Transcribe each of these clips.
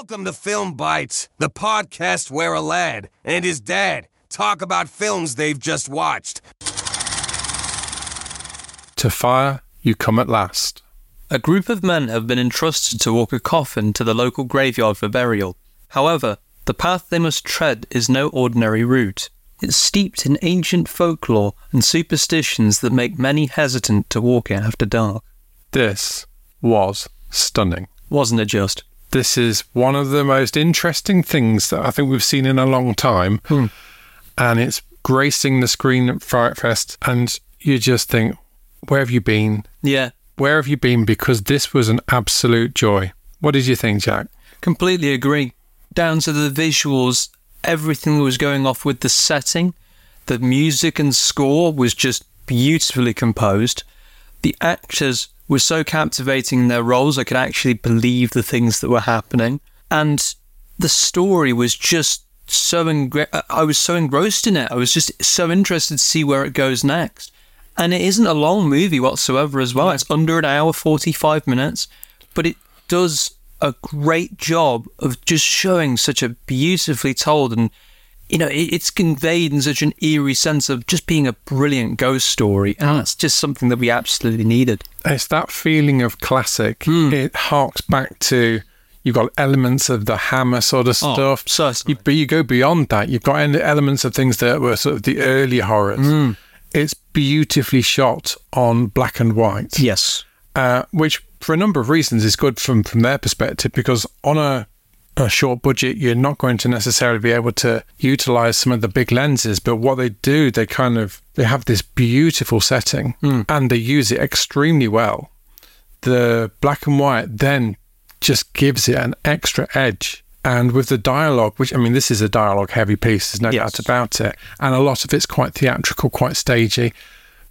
Welcome to Film Bites, the podcast where a lad and his dad talk about films they've just watched. To fire, you come at last. A group of men have been entrusted to walk a coffin to the local graveyard for burial. However, the path they must tread is no ordinary route. It's steeped in ancient folklore and superstitions that make many hesitant to walk it after dark. This was stunning. Wasn't it just? This is one of the most interesting things that I think we've seen in a long time. Hmm. And it's gracing the screen at Fright Fest. And you just think, where have you been? Yeah, Where have you been? Because this was an absolute joy. What did you think, Jack? completely agree. Down to the visuals, everything that was going off with the setting, the music and score was just beautifully composed. The actors were so captivating in their roles, I could actually believe the things that were happening. And the story was just so engra- I was so engrossed in it. I was just so interested to see where it goes next. And it isn't a long movie whatsoever as well. It's under an hour, 45 minutes, but it does a great job of just showing such a beautifully told and you know it, it's conveyed in such an eerie sense of just being a brilliant ghost story and that's just something that we absolutely needed It's that feeling of classic. It harks back to you've got elements of the hammer sort of Oh, stuff. You, but you go beyond that. You've got elements of things that were sort of the early horrors. It's beautifully shot on black and white. yes uh, which for a number of reasons is good from from their perspective because on a a short budget you're not going to necessarily be able to utilize some of the big lenses but what they do they kind of they have this beautiful setting hmm. and they use it extremely well. The black and white then just gives it an extra edge. And with the dialogue which i mean this is a dialogue heavy piece there's no Yes. doubt about it. And a lot of it's quite theatrical quite stagey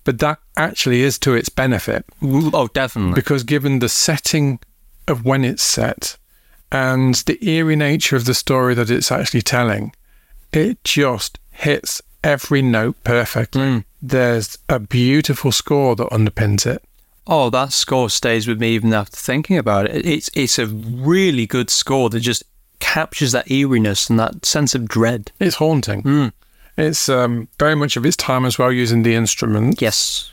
but that actually is to its benefit. Oh definitely. Because given the setting of when it's set and the eerie nature of the story that it's actually telling, it just hits every note perfectly. Hmm. There's a beautiful score that underpins it. oh that score stays with me even after thinking about it it's it's a really good score that just captures that eeriness and that sense of dread It's haunting. Hmm. It's um, very much of its time as well using the instrument. yes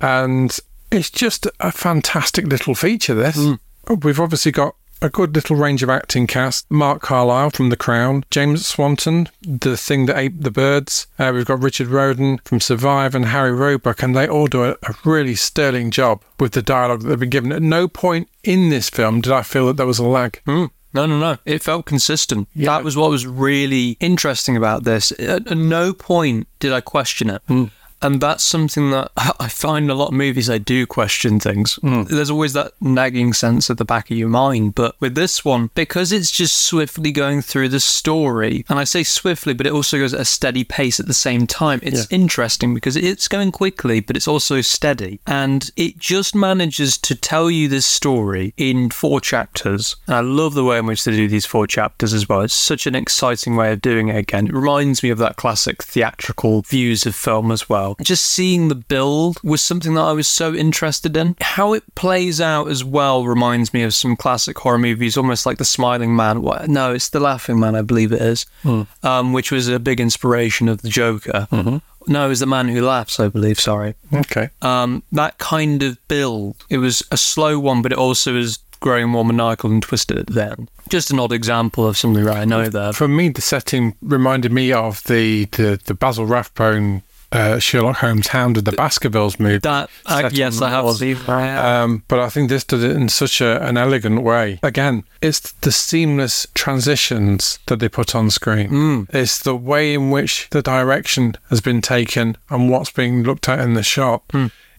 and it's just a fantastic little feature. This hmm. we've obviously got a good little range of acting cast: Mark Carlisle from The Crown, James Swanton, The Thing That Ate the Birds. Uh, we've got Richard Rowden from Survive and Harry Roebuck, and they all do a, a really sterling job with the dialogue that they've been given. At no point in this film did I feel that there was a lag. Mm. No, no, no. It felt consistent. That was what was really interesting about this. At, at no point did I question it. And that's something that I find in a lot of movies I do question things. Hmm. There's always that nagging sense at the back of your mind. But with this one, because it's just swiftly going through the story, and I say swiftly, but it also goes at a steady pace at the same time, it's interesting because it's going quickly, but it's also steady. And it just manages to tell you this story in four chapters. And I love the way in which they do these four chapters as well. It's such an exciting way of doing it again. It reminds me of that classic theatrical views of film as well. Just seeing the build was something that I was so interested in. How it plays out as well reminds me of some classic horror movies, almost like The Smiling Man. No, it's The Laughing Man, I believe it is, um, which was a big inspiration of the Joker. No, it was The Man Who Laughs, I believe, sorry Okay, um, that kind of build. It was a slow one, but it also was growing more maniacal and twisted at the end. Just an odd example of something that I know there. for me, the setting reminded me of the the, the Basil Rathbone. Uh, Sherlock Holmes Hound of the Baskervilles movie. That uh, yes, I have seen that. Um, but I think this did it in such a, an elegant way. Again, it's the seamless transitions that they put on screen. It's the way in which the direction has been taken and what's being looked at in the shot.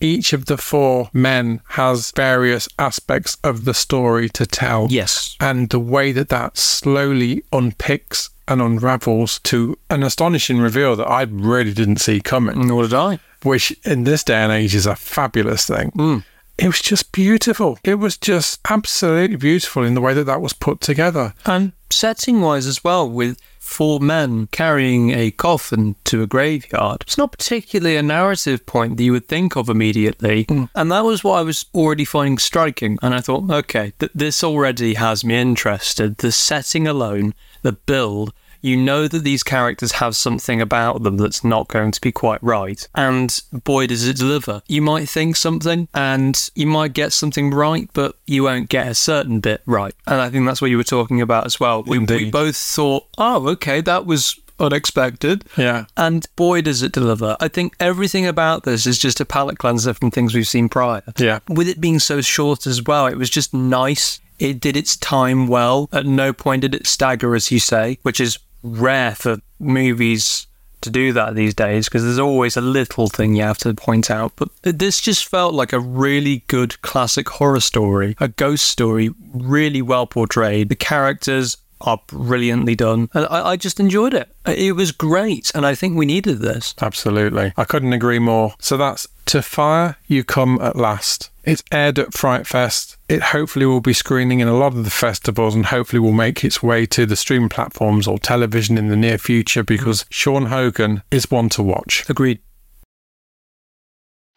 Each of the four men has various aspects of the story to tell. Yes. And the way that that slowly unpicks and unravels to an astonishing reveal that I really didn't see coming Nor did I. which in this day and age is a fabulous thing. Hmm. It was just beautiful. It was just absolutely beautiful in the way that that was put together. And setting wise as well, with four men carrying a coffin to a graveyard. It's not particularly a narrative point that you would think of immediately. Mm. And that was what I was already finding striking. And I thought, okay, th- this already has me interested. The setting alone, the build, you know that these characters have something about them that's not going to be quite right. And boy, does it deliver. You might think something and you might get something right, but you won't get a certain bit right. And I think that's what you were talking about as well. We, we both thought, oh, okay, that was unexpected. Yeah. And boy, does it deliver. I think everything about this is just a palate cleanser from things we've seen prior. Yeah. With it being so short as well, it was just nice. It did its time well. At no point did it stagger, as you say, which is rare for movies to do that these days because there's always a little thing you have to point out. But this just felt like a really good classic horror story, a ghost story, really well portrayed. The characters are brilliantly done. And I, I, just enjoyed it. It was great. And I think we needed this. Absolutely. I couldn't agree more. So that's To Fire You Come at Last. It's aired at Fright Fest. It hopefully will be screening in a lot of the festivals and hopefully will make its way to the streaming platforms or television in the near future because Sean Hogan is one to watch. Agreed.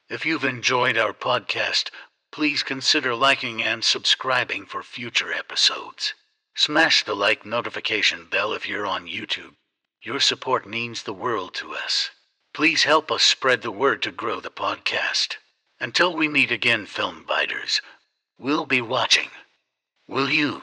If you've enjoyed our podcast, please consider liking and subscribing for future episodes. Smash the like notification bell if you're on YouTube. Your support means the world to us. Please help us spread the word to grow the podcast. Until we meet again, film biters, we'll be watching. Will you?